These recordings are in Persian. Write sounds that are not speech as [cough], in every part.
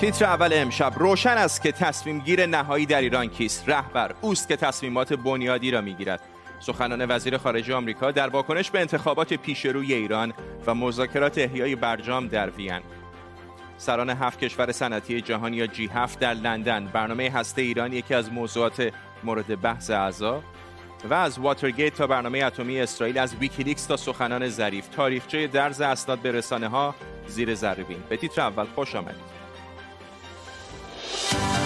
تیتر اول امشب. روشن است که تصمیم گیر نهایی در ایران کیست. رهبر اوست که تصمیمات بنیادی را می‌گیرد. سخنان وزیر خارجه آمریکا در واکنش به انتخابات پیش روی ایران و مذاکرات احیای برجام در وین. سران هفت کشور صنعتی جهان یا G هفت در لندن. برنامه هسته‌ای ایران یکی از موضوعات مورد بحث اعضا و از واترگیت تا برنامه اتمی اسرائیل از ویکیلیکس تا سخنان ظریف. تاریخچه درز اسناد به رسانه ها زیر ذره به تیتر اول خوش آمدید. Bye.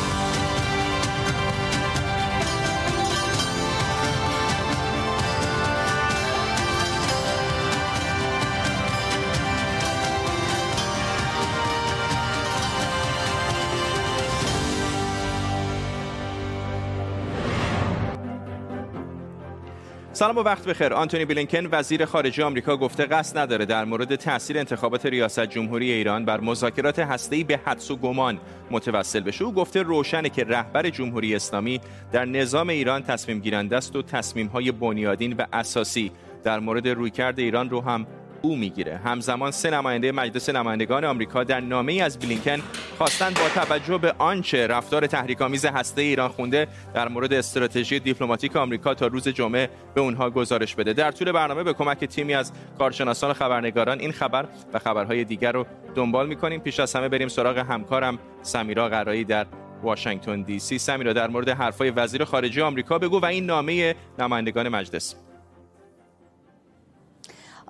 سلام و وقت بخیر. آنتونی بلینکن وزیر خارجه آمریکا گفته قصد نداره در مورد تاثیر انتخابات ریاست جمهوری ایران بر مذاکرات هسته‌ای به حدس و گمان متوسل بشه. او گفته روشنه که رهبر جمهوری اسلامی در نظام ایران تصمیم گیرنده است و تصمیم‌های بنیادین و اساسی در مورد رویکرد ایران رو هم او می‌گیره. همزمان سه نماینده مجلس نمایندگان آمریکا در نامه از بلینکن خواستند با توجه به آنچه رفتار تحریک‌آمیز هسته ایران خونده در مورد استراتژی دیپلماتیک آمریکا تا روز جمعه به اونها گزارش بده. در طول برنامه به کمک تیمی از کارشناسان و خبرنگاران این خبر و خبرهای دیگر رو دنبال می‌کنیم. پیش از همه بریم سراغ همکارم سمیرا قرایی در واشنگتن دی سی. سمیرا در مورد حرفای وزیر خارجه آمریکا بگو و این نامه نمایندگان مجلس.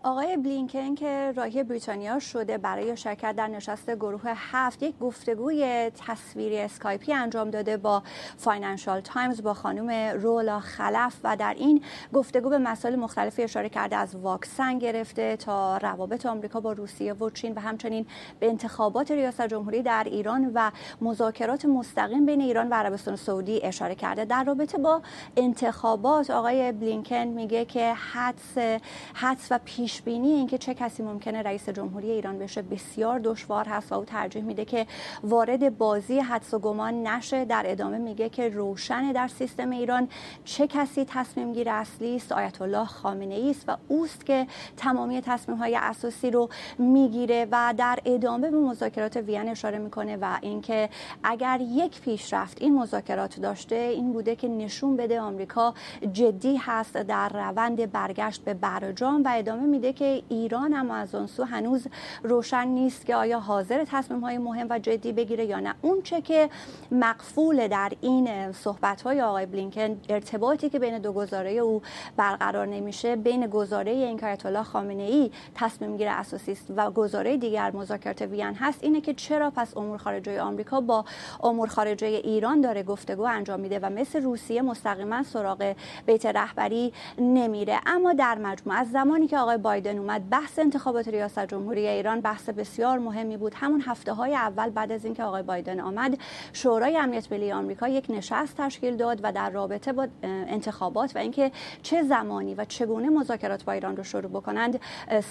آقای بلینکن که راهی بریتانیا شده برای شرکت در نشست گروه هفت یک گفتگوی تصویری اسکایپی انجام داده با فاینانشال تایمز با خانم رولا خلف و در این گفتگو به مسائل مختلفی اشاره کرده از واکسن گرفته تا روابط آمریکا با روسیه و چین و همچنین به انتخابات ریاست جمهوری در ایران و مذاکرات مستقیم بین ایران و عربستان سعودی اشاره کرده. در رابطه با انتخابات آقای بلینکن میگه که حدس حدس و پیش پیش بینی اینکه چه کسی ممکنه رئیس جمهوری ایران بشه بسیار دشوار هست و او ترجیح میده که وارد بازی حدس و گمان نشه. در ادامه میگه که روشن در سیستم ایران چه کسی تصمیم گیر اصلی است؟ آیت الله خامنه ای است و اوست که تمامی تصمیم های اساسی رو می‌گیره و در ادامه به مذاکرات وین اشاره می‌کنه و اینکه اگر یک پیشرفت این مذاکرات داشته این بوده که نشون بده آمریکا جدی هست در روند برگشت به برجام و ادامه میده که ایران هم از اون سو هنوز روشن نیست که آیا حاضر تصمیم های مهم و جدی بگیره یا نه. اون چه که مقفول در این صحبت های آقای بلینکن ارتباطی که بین دو گزاره او برقرار نمیشه بین گزاره این الله خامنه ای تصمیم گیر اساسی است و گزاره دیگر مذاکرات وین هست اینه که چرا پس امور خارجه آمریکا با امور خارجه ایران داره گفتگو انجام میده و مثل روسیه مستقیما سراغ بیت رهبری نمیره. اما در مجموع از زمانی که آقای بایدن اومد. بحث انتخابات ریاست جمهوری ایران بحث بسیار مهمی بود. همون هفته های اول بعد از اینکه آقای بایدن آمد شورای امنیت ملی آمریکا یک نشست تشکیل داد و در رابطه با انتخابات و اینکه چه زمانی و چگونه مذاکرات با ایران رو شروع بکنند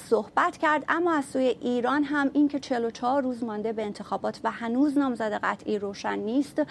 صحبت کرد. اما از سوی ایران هم اینکه 44 روز مانده به انتخابات و هنوز نامزد قطعی روشن نیست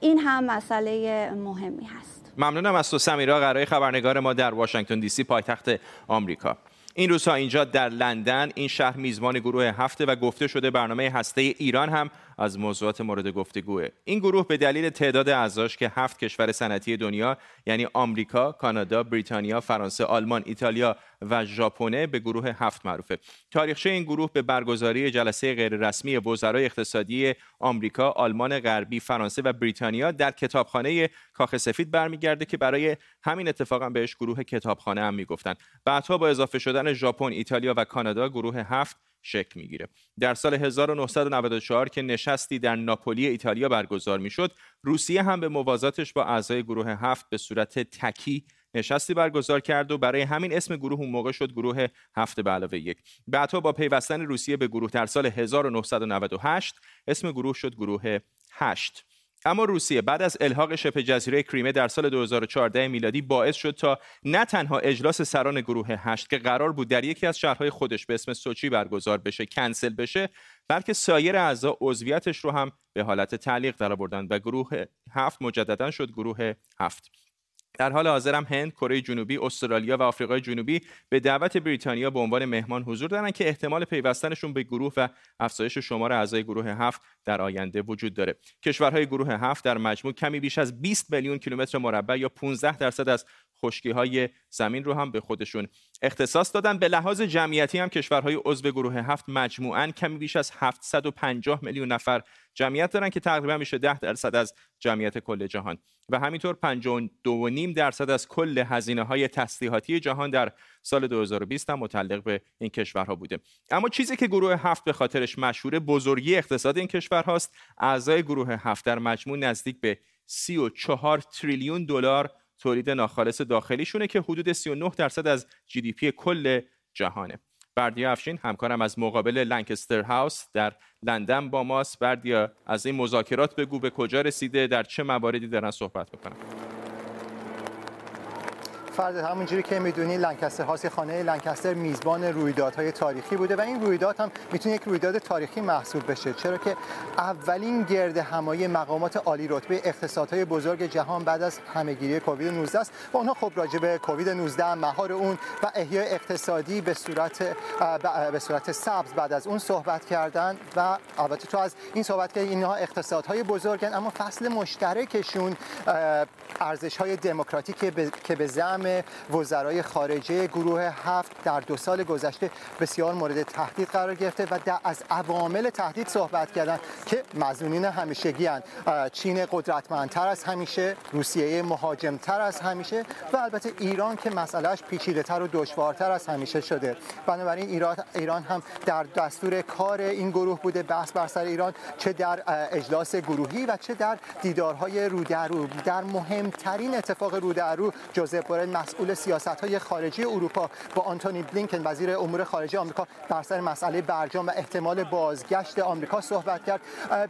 این هم مسئله مهمی هست. ممنونم از تو سمیرا. قرای خبرنگار ما در واشنگتن دی سی پایتخت آمریکا. این روزها اینجا در لندن این شهر میزبان گروه هفته و گفته شده برنامه هسته ایران هم از موضوعات مورد گفتگوه این گروه به دلیل تعداد اعضاش که هفت کشور صنعتی دنیا یعنی آمریکا، کانادا، بریتانیا، فرانسه، آلمان، ایتالیا و ژاپن به گروه هفت معروفه. تاریخچه این گروه به برگزاری جلسه غیررسمی وزرای اقتصادی آمریکا، آلمان غربی، فرانسه و بریتانیا در کتابخانه کاخ سفید برمیگرده که برای همین اتفاق هم بهش گروه کتابخانه هم می‌گفتن. بعدها با اضافه شدن ژاپن، ایتالیا و کانادا گروه هفت شکل می‌گیره. در سال 1994 که نشستی در ناپولی ایتالیا برگزار می‌شد روسیه هم به موازاتش با اعضای گروه هفت به صورت تکی نشستی برگزار کرد و برای همین اسم گروه اون موقع شد گروه هفت به علاوه یک. بعدها با پیوستن روسیه به گروه در سال 1998 اسم گروه شد گروه هشت. اما روسیه بعد از الحاق شبه جزیره کریمه در سال 2014 میلادی باعث شد تا نه تنها اجلاس سران گروه هشت که قرار بود در یکی از شهرهای خودش به اسم سوچی برگزار بشه کنسل بشه بلکه سایر اعضا عضویتش رو هم به حالت تعلیق درآوردند و گروه هفت مجددا شد گروه هفت. در حال حاضر هم هند، کره جنوبی، استرالیا و آفریقای جنوبی به دعوت بریتانیا به عنوان مهمان حضور دارند که احتمال پیوستنشون به گروه و افزایش شمار اعضای گروه هفت در آینده وجود داره. کشورهای گروه هفت در مجموع کمی بیش از 20 میلیون کیلومتر مربع یا 15 درصد از خشکی های زمین رو هم به خودشون اختصاص دادن. به لحاظ جمعیتی هم کشورهای عضو گروه هفت مجموعاً کمی بیش از 750 میلیون نفر جمعیت دارن که تقریبا میشه 10 درصد از جمعیت کل جهان. و همینطور 52.5 درصد از کل هزینه های تسلیحاتی جهان در سال 2020 هم متعلق به این کشورها بوده. اما چیزی که گروه هفت به خاطرش مشهور بزرگی اقتصاد این کشورهاست اعضای گروه هفت در مجموع نزدیک به 34 تریلیون دلار تولید ناخالص داخلیشونه که حدود 39 درصد از GDP کل جهانه. بردیا افشین همکارم از مقابل لنکستر هاوس در لندن با ماست. بردیا از این مذاکرات بگو به کجا رسیده؟ در چه مواردی دارن صحبت می‌کنن فرداد همونجوری که می‌دونی لنکستر هاوس خانه لنکستر میزبان رویدادهای تاریخی بوده و این رویداد هم می‌تونه یک رویداد تاریخی محسوب بشه. چرا که اولین گرد همایی مقامات عالی رتبه اقتصادهای بزرگ جهان بعد از همهگیری کووید 19 است و اونها خب راجع به کووید 19 مهار اون و احیای اقتصادی به صورت به صورت سبز بعد از اون صحبت کردن و البته تو از این صحبت که اینها اقتصادهای بزرگن اما فصل مشترکشون ارزش های دموکراتیک که به زعم وزرای خارجه گروه هفت در دو سال گذشته بسیار مورد تهدید قرار گرفته و از عوامل تهدید صحبت کردن که مزنونین همیشگی هن. چین قدرتمندتر از همیشه روسیه مهاجمتر از همیشه و البته ایران که مسئلهش پیچیده تر و دشوارتر از همیشه شده بنابراین ایران, هم در دستور کار این گروه بوده بحث بر سر ایران چه در اجلاس گروهی و چه در دیدارهای رو در رو در مهمترین اتفاق رو در رو جوزف مسئول سیاست های خارجی اروپا با آنتونی بلینکن وزیر امور خارجه آمریکا بر سر مسئله برجام و احتمال بازگشت آمریکا صحبت کرد.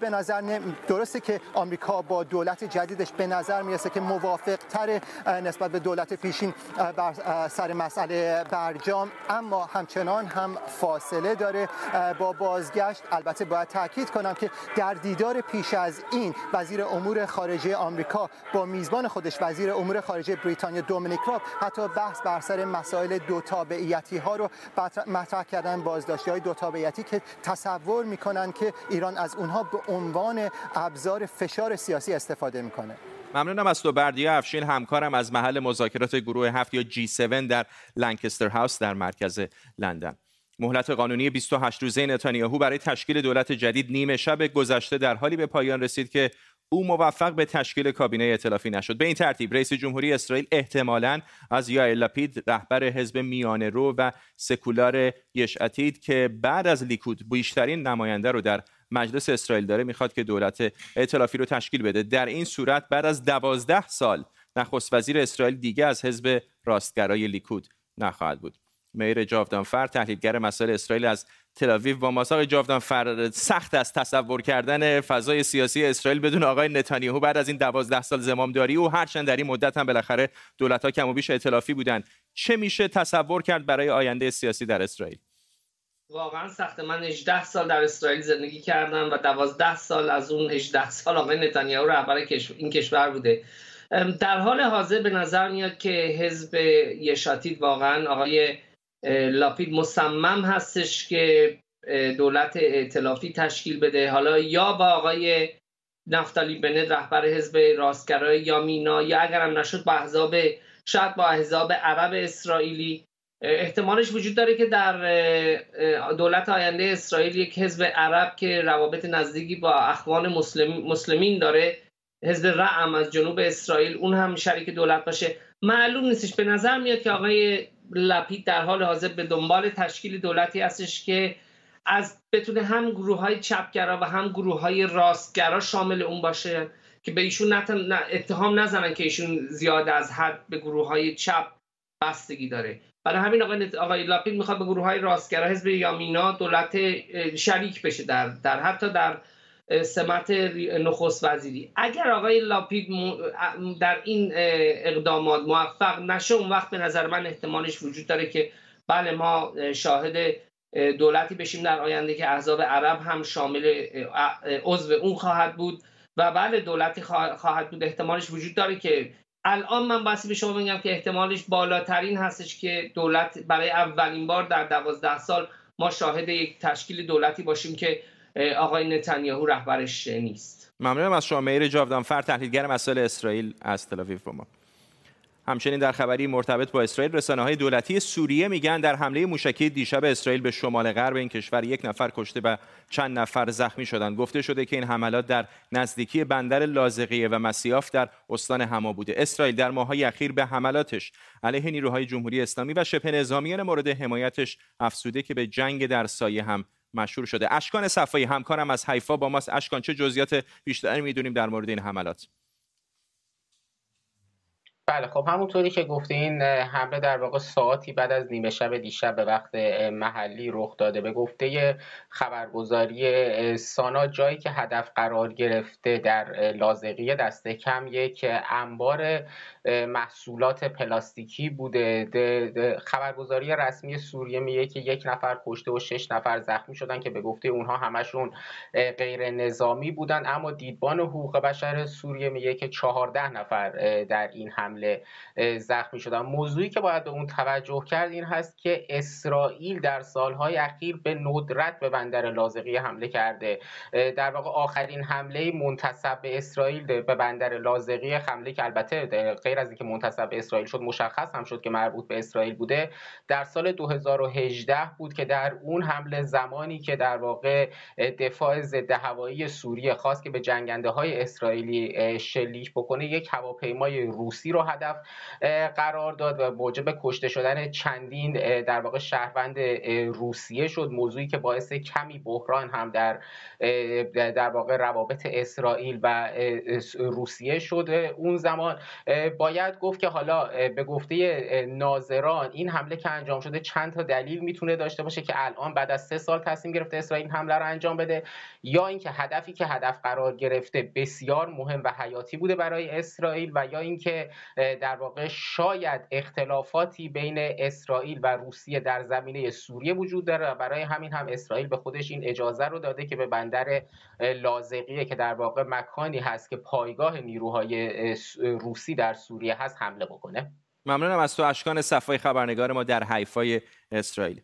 به نظر درسته که آمریکا با دولت جدیدش به نظر می‌رسه که موافق تر نسبت به دولت پیشین بر سر مسئله برجام اما همچنان هم فاصله داره با بازگشت. البته باید تاکید کنم که در دیدار پیش از این وزیر امور خارجه آمریکا با میزبان خودش وزیر امور خارجه بریتانیا دومینیک حتی بحث بر سر مسائل دو تابعیتی ها رو مطرح کردن بازداشتی های دو تابعیتی که تصور می‌کنن که ایران از اونها به عنوان ابزار فشار سیاسی استفاده می‌کنه. ممنونم از تو بردیا افشین. همکارم از محل مذاکرات گروه هفت یا جی 7 در لنکستر هاوس در مرکز لندن. مهلت قانونی 28 روزه نتانیاهو برای تشکیل دولت جدید نیمه شب گذشته در حالی به پایان رسید که او موفق به تشکیل کابینه ائتلافی نشد. به این ترتیب رئیس جمهوری اسرائیل احتمالا از یائر لپید رهبر حزب میانه رو و سکولار یشعتید که بعد از لیکود بیشترین نماینده رو در مجلس اسرائیل داره می‌خواد که دولت ائتلافی رو تشکیل بده. در این صورت بعد از دوازده سال نخست وزیر اسرائیل دیگه از حزب راستگرای لیکود نخواهد بود. میر جاودانفر تحلیلگر مسائل اسرائیل از تلاویو با ماساق جاودانفر سخت است تصور کردن فضای سیاسی اسرائیل بدون آقای نتانیاهو بعد از این دوازده سال زمامداری و هرچند در این مدت هم بالاخره دولت ها کم و بیش ائتلافی بودند. چه میشه تصور کرد برای آینده سیاسی در اسرائیل؟ واقعا سخت. من 18 سال در اسرائیل زندگی کردم و 12 سال از اون 18 سال آقای نتانیاهو رهبر این کشور بوده. در حال حاضر به نظر میاد که حزب یشاتید واقعا آقای لاپید مصمم هستش که دولت ائتلافی تشکیل بده. حالا یا با آقای نفتالی بنت رهبر حزب راستگرای یا مینا یا اگرم نشد با احزاب شاید با احزاب عرب اسرائیلی. احتمالش وجود داره که در دولت آینده اسرائیل یک حزب عرب که روابط نزدیکی با اخوان مسلمین داره حزب رعم از جنوب اسرائیل اون هم شریک دولت باشه. معلوم نیستش. به نظر میاد که آقای لپید در حال حاضر به دنبال تشکیل دولتی هستش که از بتونه هم گروه های چپگرا و هم گروه های راستگرا شامل اون باشه که به ایشون اتهام نزنن که ایشون زیاد از حد به گروه های چپ بستگی داره. برای همین آقای, آقای لاپید می‌خواد به گروه های راستگرا حزب یامینا دولت شریک بشه در, در حتی در سمت نخست وزیری. اگر آقای لاپید در این اقدامات موفق نشه اون وقت به نظر من احتمالش وجود داره که بله ما شاهد دولتی بشیم در آینده که احزاب عرب هم شامل عضو اون خواهد بود و بله دولتی خواهد بود. احتمالش وجود داره که الان من بسی به شما میگم که احتمالش بالاترین هستش که دولت برای اولین بار در دوازده سال ما شاهد یک تشکیل دولتی باشیم که آقای نتانیاهو رهبرش نیست. ممنونم از شما میر جاودانفر تحلیلگر مسائل اسرائیل از تل با ما. همچنین در خبری مرتبط با اسرائیل رسانه های دولتی سوریه میگن در حمله موشکی دیشب اسرائیل به شمال غرب این کشور یک نفر کشته و چند نفر زخمی شدند. گفته شده که این حملات در نزدیکی بندر لازقیه و مسیاف در استان هما بوده. اسرائیل در ماههای اخیر به حملاتش علیه نیروهای جمهوری اسلامی و شبه نظامیان مورد حمایتش افسوده که به جنگ در سایه هم مشهور شده. اشکان صفایی همکارم از حیفا با ماست. اشکان چه جزئیات بیشتری می‌دونیم در مورد این حملات؟ بله خب همونطوری که این حمله در واقع ساعتی بعد از نیمه شب دیشب به وقت محلی رخ داده. به گفته خبرگزاری سانا جایی که هدف قرار گرفته در لازقیه دسته کم یک انبار محصولات پلاستیکی بوده. خبرگزاری رسمی سوریه میگه که یک نفر کشته و شش نفر زخمی شدن که به گفته اونها همشون غیر نظامی بودن. اما دیدبان حقوق بشر سوریه میگه که چهارده نفر در این حمله زخمی شدن. موضوعی که باید به اون توجه کرد این هست که اسرائیل در سالهای اخیر به ندرت به بندر لازقیه حمله کرده. در واقع آخرین حمله منتصب به اسرائیل به بندر لازقیه حمله که البته غیر از اینکه منتصب به اسرائیل شد مشخص هم شد که مربوط به اسرائیل بوده. در سال 2018 بود که در اون حمله زمانی که در واقع دفاع ضد هوایی سوریه خواست که به جنگنده های اسرائیلی شلیک بکنه یک هواپیمای روسی رو هدف قرار داد و موجب کشته شدن چندین در واقع شهروند روسیه شد. موضوعی که باعث کمی بحران هم در در واقع روابط اسرائیل و روسیه شد. اون زمان باید گفت که حالا به گفته ناظران این حمله که انجام شده چند تا دلیل می‌تونه داشته باشه که الان بعد از سه سال تصمیم گرفته اسرائیل حمله رو انجام بده یا اینکه هدفی که هدف قرار گرفته بسیار مهم و حیاتی بوده برای اسرائیل و یا اینکه در واقع شاید اختلافاتی بین اسرائیل و روسیه در زمینه سوریه وجود داره و برای همین هم اسرائیل به خودش این اجازه رو داده که به بندر لازقیه که در واقع مکانی هست که پایگاه نیروهای روسی در سوریه هست حمله بکنه. ممنونم از تو اشکان صفای خبرنگار ما در حیفای اسرائیل.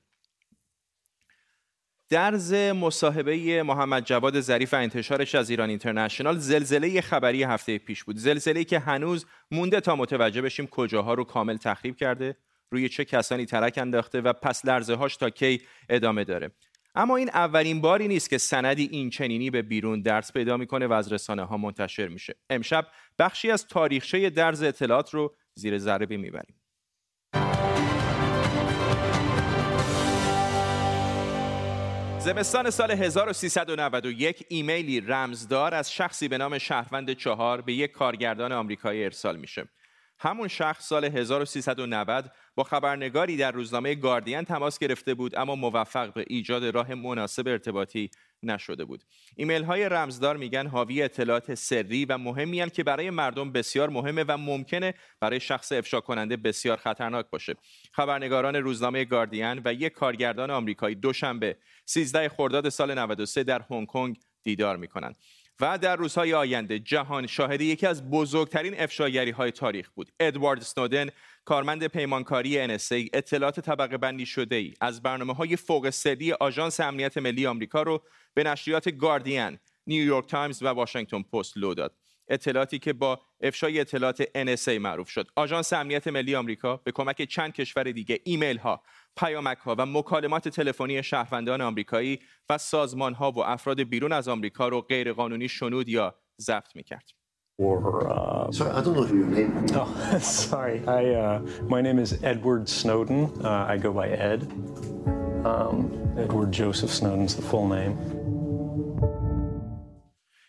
درز مصاحبه محمد جواد ظریف انتشارش از ایران اینترنشنال زلزله خبری هفته پیش بود. زلزله که هنوز مونده تا متوجه بشیم کجاها رو کامل تخریب کرده روی چه کسانی ترک انداخته و پس لرزه هاش تا کی ادامه داره. اما این اولین باری نیست که سندی این چنینی به بیرون درس پیدا می‌کنه و از رسانه ها منتشر میشه. امشب بخشی از تاریخچه درز اطلاعات رو زیر ذره می‌بریم. زمستان سال 1391 ایمیلی رمزدار از شخصی به نام شهروند چهار به یک کارگردان آمریکایی ارسال میشه. همون شخص سال 1390 با خبرنگاری در روزنامه گاردین تماس گرفته بود اما موفق به ایجاد راه مناسب ارتباطی نشده بود ایمیل های رمزدار میگن حاوی اطلاعات سری و مهمی که برای مردم بسیار مهمه و ممکنه برای شخص افشا کننده بسیار خطرناک باشه خبرنگاران روزنامه گاردین و یک کارگردان آمریکایی دوشنبه 13 خرداد سال 93 در هنگ کنگ دیدار می‌کنند و در روزهای آینده جهان شاهد یکی از بزرگترین افشاگری های تاریخ بود ادوارد سنودن کارمند پیمانکاری NSA اطلاعات طبقه بندی شده ای از برنامه های فوق سری آژانس امنیت ملی آمریکا رو به نشریات گاردین، نیویورک تایمز و واشنگتن پست لو داد. اطلاعاتی که با افشای اطلاعات NSA معروف شد. آژانس امنیت ملی آمریکا به کمک چند کشور دیگه ایمیل ها، پیامک ها و مکالمات تلفنی شهروندان آمریکایی و سازمان ها و افراد بیرون از آمریکا رو غیرقانونی شنود یا ضبط می‌کرد. or uh, sorry, I don't know your name. Oh, [laughs] sorry. I uh, my name is Edward Snowden. Uh, I go by Ed. Um, Edward Joseph Snowden's the full name.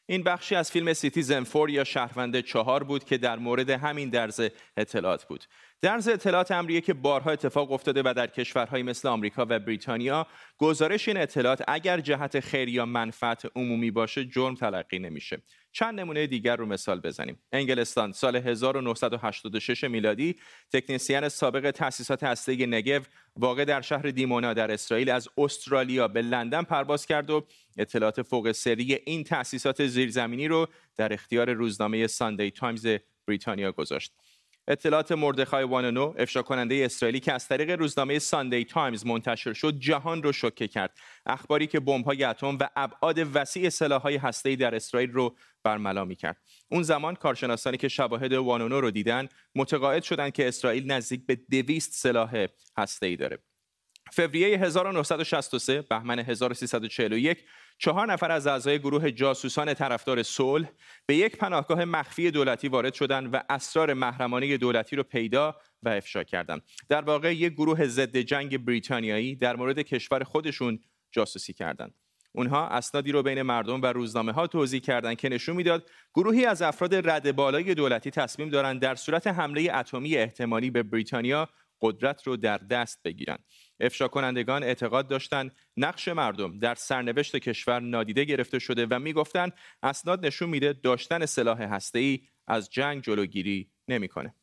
این بخشی از فیلم Citizenfour یا شهروند چهار بود که در مورد همین درز اطلاعات بود. درز اطلاعات امریه که بارها اتفاق افتاده و در کشورهایی مثل آمریکا و بریتانیا گزارش این اطلاعات اگر جهت خیر یا منفعت عمومی باشه جرم تلقی نمیشه. چند نمونه دیگر رو مثال بزنیم. انگلستان سال 1986 میلادی تکنسین سابق تأسیسات هسته‌ای نگو واقع در شهر دیمونا در اسرائیل از استرالیا به لندن پرواز کرد و اطلاعات فوق سری این تأسیسات زیرزمینی رو در اختیار روزنامه ساندی تایمز بریتانیا گذاشت. اطلاعات مردخای وانونو افشا کننده اسرائیلی که از طریق روزنامه ساندی تایمز منتشر شد جهان رو شوکه کرد. اخباری که بمب‌های اتم و ابعاد وسیع سلاح‌های هسته‌ای در اسرائیل رو برملا می‌کرد. اون زمان کارشناسانی که شواهد وانونو رو دیدن متقاعد شدند که اسرائیل نزدیک به 200 سلاح هسته‌ای داره. فوریه 1963 بهمن 1341 چهار نفر از اعضای گروه جاسوسان طرفدار صلح به یک پناهگاه مخفی دولتی وارد شدند و اسرار محرمانه دولتی رو پیدا و افشا کردند. در واقع یک گروه ضد جنگ بریتانیایی در مورد کشور خودشون جاسوسی کردند. اونها اسنادی رو بین مردم و روزنامه ها توضیح کردند که نشون می‌داد گروهی از افراد رد بالای دولتی تصمیم دارند در صورت حمله اتمی احتمالی به بریتانیا قدرت رو در دست بگیرند. افشا کنندگان اعتقاد داشتند نقش مردم در سرنوشت کشور نادیده گرفته شده و می‌گفتند اسناد نشون میده داشتن سلاح هسته‌ای از جنگ جلوگیری نمی‌کنه.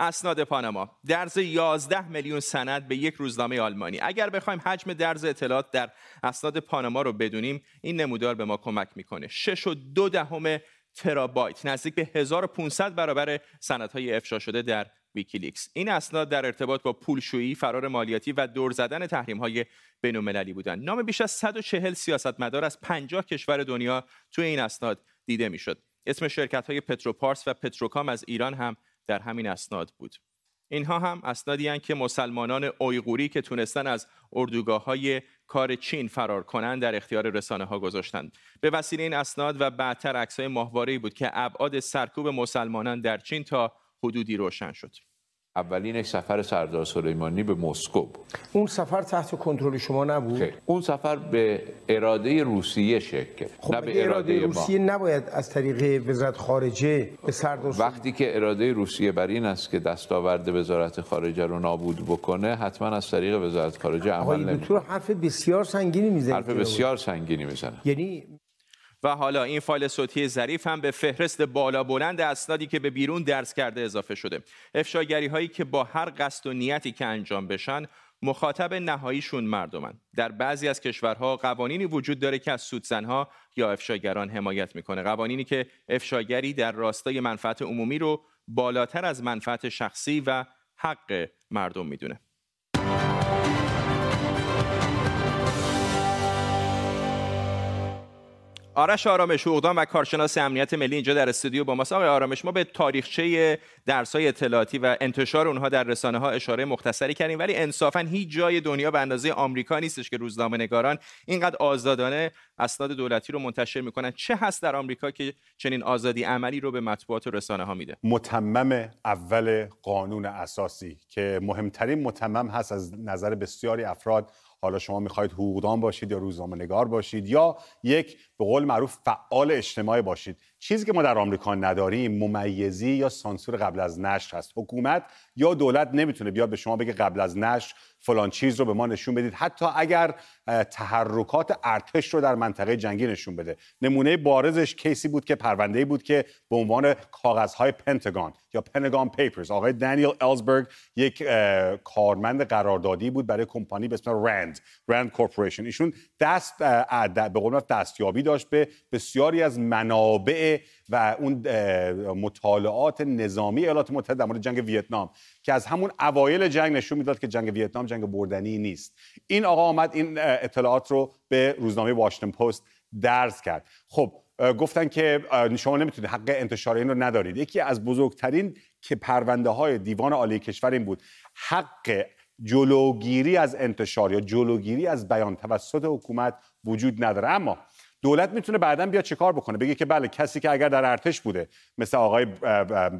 اسناد پاناما درز 11 میلیون سند به یک روزنامه آلمانی اگر بخوایم حجم درز اطلاعات در اسناد پاناما رو بدونیم این نمودار به ما کمک می‌کنه 6 و دو دهم ترابایت نزدیک به 1500 برابر سندهای افشا شده در ویکیلیکس این اسناد در ارتباط با پولشویی، فرار مالیاتی و دور زدن تحریم های بین‌المللی بودند. نام بیش از 140 سیاستمدار از 50 کشور دنیا توی این اسناد دیده می‌شد. اسم شرکت های پتروپارس و پتروکام از ایران هم در همین اسناد بود. اینها هم اسنادی که مسلمانان اویغوری که تونستن از اردوگاه های کار چین فرار کنند در اختیار رسانه ها گذاشتند. به وسیله این اسناد و بعدتر عکسای ماهواره بود که ابعاد سرکوب مسلمانان در چین تا حدودی روشن شد. اولین سفر سردار سلیمانی به مسکو بود. اون سفر تحت کنترل شما نبود؟ خیلی. اون سفر به اراده روسیه شکل خب نه به اراده, اراده روسیه نباید از طریق وزارت خارجه به سردار وقتی که اراده روسیه بر این است که دستاورد وزارت خارجه رو نابود بکنه حتما از طریق وزارت خارجه عمل نمی‌کنه. حرف بسیار سنگینی می‌زنه حرف بسیار سنگینی می‌زنه. یعنی و حالا این فایل صوتی ظریف هم به فهرست بالا بلند اسنادی که به بیرون درس کرده اضافه شده. افشاگری هایی که با هر قصد و نیتی که انجام بشن مخاطب نهاییشون مردمن. در بعضی از کشورها قوانینی وجود داره که از سودزنها یا افشاگران حمایت می‌کنه. قوانینی که افشاگری در راستای منفعت عمومی رو بالاتر از منفعت شخصی و حق مردم می‌دونه. آرش آرامش حقوقدان و کارشناس امنیت ملی اینجا در استودیو با ماست. آقای آرامش ما به تاریخچه درسای اطلاعاتی و انتشار اونها در رسانه ها اشاره مختصری کردیم ولی انصافا هیچ جای دنیا به اندازه آمریکا نیستش که روزنامه نگاران اینقدر آزادانه اسناد دولتی رو منتشر می‌کنن. چه هست در آمریکا که چنین آزادی عملی رو به مطبوعات و رسانه ها میده؟ متمم اول قانون اساسی که مهمترین متمم هست از نظر بسیاری افراد حالا شما می‌خواهید حقوقدان باشید یا روزنامه نگار باشید یا یک به قول معروف فعال اجتماعی باشید. چیزی که ما در آمریکا نداریم ممیزی یا سانسور قبل از نشر هست. حکومت یا دولت نمی‌تونه بیاد به شما بگه قبل از نشر فلان چیز رو به ما نشون بدید. حتی اگر تحرکات ارتش رو در منطقه جنگی نشون بده. نمونه بارزش case ی بود که پرونده بود که به عنوان کاغذهای پنتاگون یا Pentagon Papers آقای دانیل الزبرگ یک کارمند قراردادی بود برای کمپانی به اسم Rand Rand Corporation ایشون دست به قول دستیابی داشت به بسیاری از منابع و اون مطالعات نظامی ایالات متحده در مورد جنگ ویتنام که از همون اوایل جنگ نشون می‌داد که جنگ ویتنام جنگ بردنی نیست. این آقا آمد این اطلاعات رو به روزنامه واشنگتن پست درس کرد. خب گفتن که شما نمی‌تونید حق انتشار این رو ندارید. یکی از بزرگترین که پرونده های دیوان عالی کشور این بود. حق جلوگیری از انتشار یا جلوگیری از بیان توسط حکومت وجود نداره. اما دولت می‌تونه بعدا بیاد چیکار بکنه؟ بگه که بله کسی که اگر در ارتش بوده مثل آقای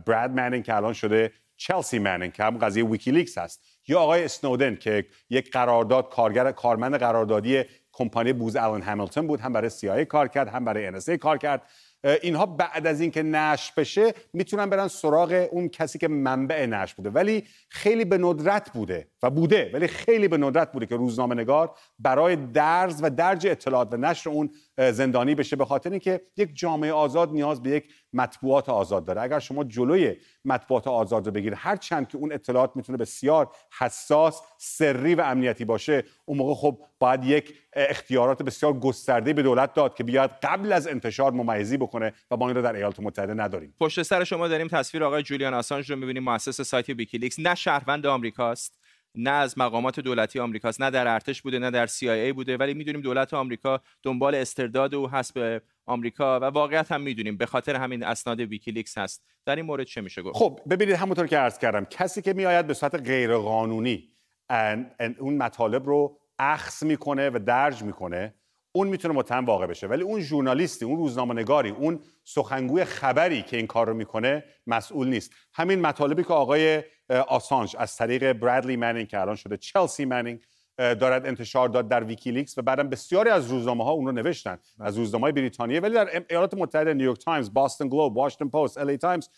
براد منینگ که الان شده چلسی منینگ که هم قضیه ویکیلیکس هست یا آقای اسنودن که یک قرارداد کارگر کارمند قراردادی کمپانی Booz Allen Hamilton بود هم برای CIA کار کرد هم برای NSA کار کرد. اینها بعد از اینکه نشر بشه می‌تونن برن سراغ اون کسی که منبع نشر بوده. ولی خیلی به ندرت بوده. و بوده ولی خیلی به ندرت بوده که روزنامه نگار برای درز و درج اطلاعات و نشر اون زندانی بشه به خاطر اینکه یک جامعه آزاد نیاز به یک مطبوعات آزاد داره. اگر شما جلوی مطبوعات آزاد رو بگیرید هر چند که اون اطلاعات می‌تونه بسیار حساس سری و امنیتی باشه اون موقع خب باید یک اختیارات بسیار گسترده به دولت داد که بیاد قبل از انتشار ممیزی بکنه و ما این رو در ایالات متحده نداریم. پشت سر شما داریم تصویر آقای جولیان آسانج رو می‌بینیم مؤسس سایت ویکیلیکس. نه شهروند آمریکاست. نه از مقامات دولتی آمریکاست نه در ارتش بوده نه در CIA بوده ولی می‌دونیم دولت آمریکا دنبال استرداد او هست به آمریکا و واقعیت هم می‌دونیم. به خاطر همین اسناد ویکیلیکس هست. در این مورد چه میشه گفت؟ خب ببینید همونطور که عرض کردم کسی که میآید به صورت غیرقانونی اون مطالب رو اخذ می‌کنه و درج می‌کنه اون می‌تونه متهم واقع بشه. ولی اون ژورنالیستی اون روزنامه نگاری اون سخنگوی خبری که این کار رو می‌کنه مسئول نیست. همین مطالبی که آقای آسانج از طریق برادلی منینگ که الان شده چلسی منینگ دارد انتشار داد در ویکیلیکس و بعدم بسیاری از روزنامه ها اون رو نوشتن. از روزنامه های بریتانیا ولی در ایالات متحده نیویورک تایمز باستون گلوب واشنگتن پست LA Times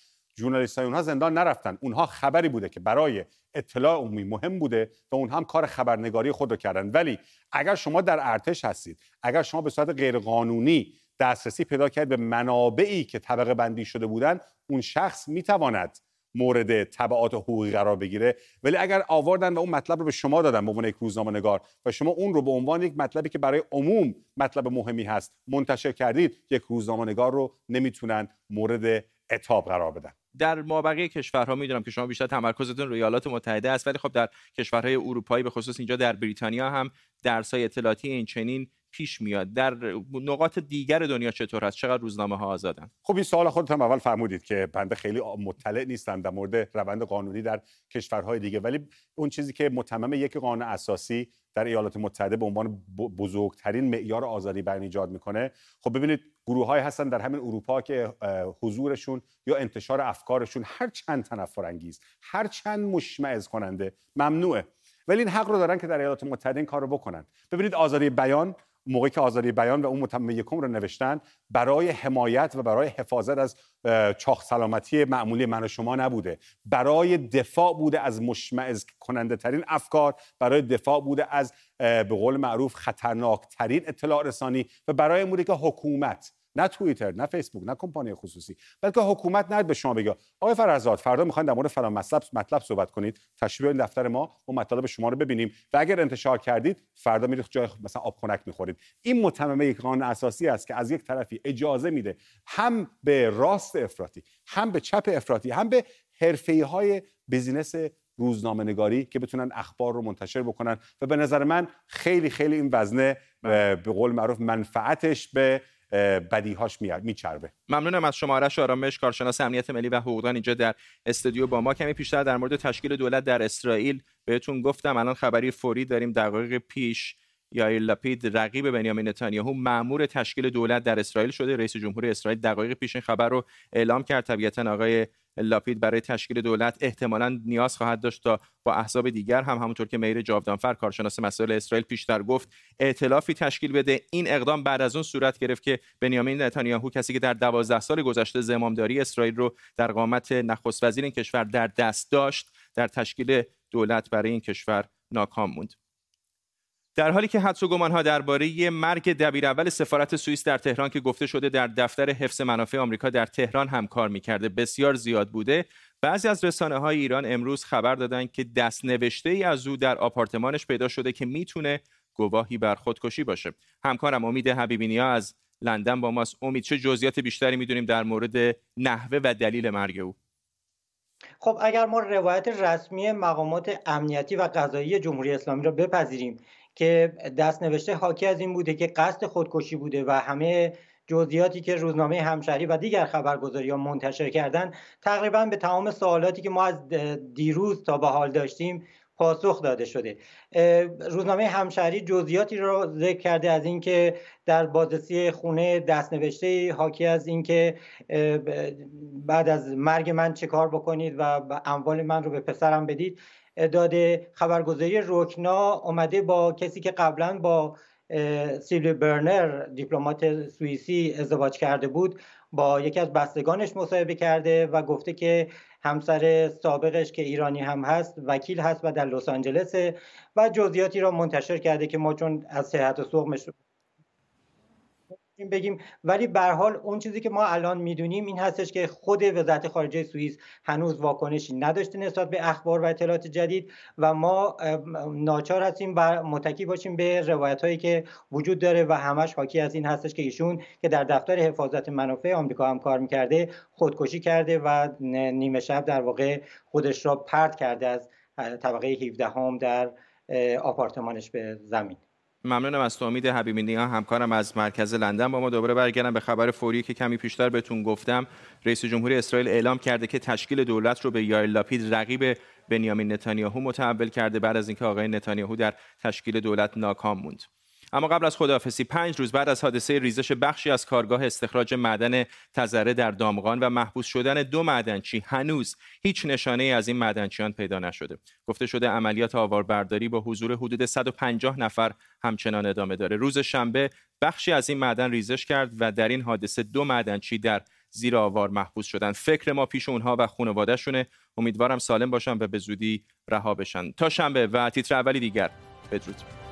ژورنالیست های اونها زندان نرفتن. اونها خبری بوده که برای اطلاع عمومی مهم بوده و اون هم کار خبرنگاری خود رو کردن. ولی اگر شما در ارتش هستید اگر شما به صورت غیرقانونی دسترسی پیدا کرد به منابعی که طبقه بندی شده بودن اون شخص می‌تواند مورد تبعات حقوقی قرار بگیره. ولی اگر آوردن و اون مطلب رو به شما دادن به عنوان یک روزنامه نگار و شما اون رو به عنوان یک مطلبی که برای عموم مطلب مهمی هست منتشر کردید یک روزنامه نگار رو نمی‌تونن مورد اتاب قرار بدن. در مابقی کشورها می‌دونم که شما بیشتر تمرکزتون روی ایالات متحده است ولی خب در کشورهای اروپایی به خصوص اینجا در بریتانیا هم درسای اطلاعاتی این چنین پیش میاد. در نقاط دیگر دنیا چطور هست؟ چقدر روزنامه ها آزادن؟ خب این سوال خودت هم اول فرمودید که بنده خیلی مطلع نیستم در مورد روند قانونی در کشورهای دیگه. ولی اون چیزی که متمم یک قانون اساسی در ایالات متحده به عنوان بزرگترین معیار آزادی بیان ایجاد می‌کنه. خب ببینید گروه های هستن در همین اروپا که حضورشون یا انتشار افکارشون هر چند تنفر انگیز هر چند مشمعز کننده ممنوعه. ولی این حق رو دارن که در ایالات متحده این کار رو بکنن. ببینید آزادی بیان موقعی که آزادی بیان و اون متمم یکم رو نوشتن برای حمایت و برای حفاظت از چاخ سلامتی معمولی من و شما نبوده. برای دفاع بوده از مشمعز کننده ترین افکار برای دفاع بوده از به قول معروف خطرناک ترین اطلاع رسانی و برای این که حکومت نه توییتر نه فیسبوک نه کمپانی خصوصی. بلکه حکومت نه به شما بگه آقای فرزاد فردا می‌خواین در مورد فلان مطلب مطلب صحبت کنید تشریف این دفتر ما و مطالب شما رو ببینیم و اگر انتشار کردید فردا میرید جای مثلا آب خنک می‌خورید. این متممه یک قانون اساسی است که از یک طرفی اجازه میده هم به راست افراطی هم به چپ افراطی هم به حرفه های بیزینس روزنامه نگاری که بتونن اخبار رو منتشر بکنن. و به نظر من خیلی خیلی این وزنه به قول معروف منفعتش به بدیهاش میچربه. ممنونم از شما آرش آرامش کارشناس امنیت ملی و حقوقدان اینجا در استودیو با ما. کمی پیشتر در مورد تشکیل دولت در اسرائیل بهتون گفتم الان خبری فوری داریم دقایق پیش یایر لاپید رقیب بنیامین نتانیاهو مأمور تشکیل دولت در اسرائیل شده. رئیس جمهوری اسرائیل دقایق پیش این خبر رو اعلام کرد. طبیعتا آقای لاپید برای تشکیل دولت احتمالا نیاز خواهد داشت تا با احزاب دیگر هم همونطور که میر جاودانفر کارشناس مسائل اسرائیل پیشتر گفت ائتلافی تشکیل بده. این اقدام بعد از اون صورت گرفت که بنیامین نتانیاهو کسی که در دوازده سال گذشته زمامداری اسرائیل رو در قامت نخست وزیر این کشور در دست داشت در تشکیل دولت برای این کشور ناکام موند. در حالی که حدس و گمانها درباره مرگ دبیر اول سفارت سوئیس در تهران که گفته شده در دفتر حفظ منافع آمریکا در تهران هم کار می‌کرده بسیار زیاد بوده. بعضی از رسانه های ایران امروز خبر دادند که دست نوشته ای از او در آپارتمانش پیدا شده که می‌تونه گواهی بر خودکشی باشه. همکارم امید حبیبینیا از لندن با ماست. امید چه جزئیات بیشتری می‌دونیم در مورد نحوه و دلیل مرگ او؟ خب اگر ما روایت رسمی مقامات امنیتی و قضایی جمهوری اسلامی را بپذیریم که دست نوشته حاکی از این بوده که قصد خودکشی بوده و همه جزئیاتی که روزنامه همشهری و دیگر خبرگزاری ها منتشر کردن تقریبا به تمام سوالاتی که ما از دیروز تا به حال داشتیم پاسخ داده شده. روزنامه همشهری جزئیاتی را ذکر کرده از اینکه در بازرسی خونه دستنوشته حاکی از اینکه بعد از مرگ من چه کار بکنید و اموال من رو به پسرم بدید. داده خبرگزاری روکنا اومده با کسی که قبلا با سیلوی برنر دیپلمات سوئیسی ازدواج کرده بود با یکی از بستگانش مصاحبه کرده و گفته که همسر سابقش که ایرانی هم هست وکیل هست و در لس آنجلس و جزئیاتی را منتشر کرده که ما چون از صحت و سقمش بگیم. ولی به حال اون چیزی که ما الان می‌دونیم این هستش که خود وزارت خارجه سوئیس هنوز واکنشی نداشته نسبت به اخبار و اطلاعات جدید و ما ناچار هستیم و متکی باشیم به روایت هایی که وجود داره و همش حاکی از این هستش که ایشون که در دفتر حفاظت منافع آمریکا هم کار می‌کرده خودکشی کرده و نیمه شب در واقع خودش را پرت کرده از طبقه 17 هم در آپارتمانش به زمین. ممنونم از تو امید حبیبی نیا همکارم از مرکز لندن با ما دوباره برگردم به خبر فوری که کمی پیشتر بهتون گفتم. رئیس جمهوری اسرائیل اعلام کرده که تشکیل دولت رو به یایر لاپید رقیب بنیامین نتانیاهو متحول کرده بعد از اینکه آقای نتانیاهو در تشکیل دولت ناکام موند. اما قبل از خداحافظی پنج روز بعد از حادثه ریزش بخشی از کارگاه استخراج معدن تزره در دامغان و محبوس شدن دو معدنچی هنوز هیچ نشانه از این معدنچیان پیدا نشده. گفته شده عملیات آواربرداری با حضور حدود 150 نفر همچنان ادامه داره. روز شنبه بخشی از این معدن ریزش کرد و در این حادثه دو معدنچی در زیر آوار محبوس شدن فکر ما پیش اونها و خانوادهشونه. امیدوارم سالم باشن و به زودی رها بشن. تا شنبه و تیتر اولی دیگر. بدرود.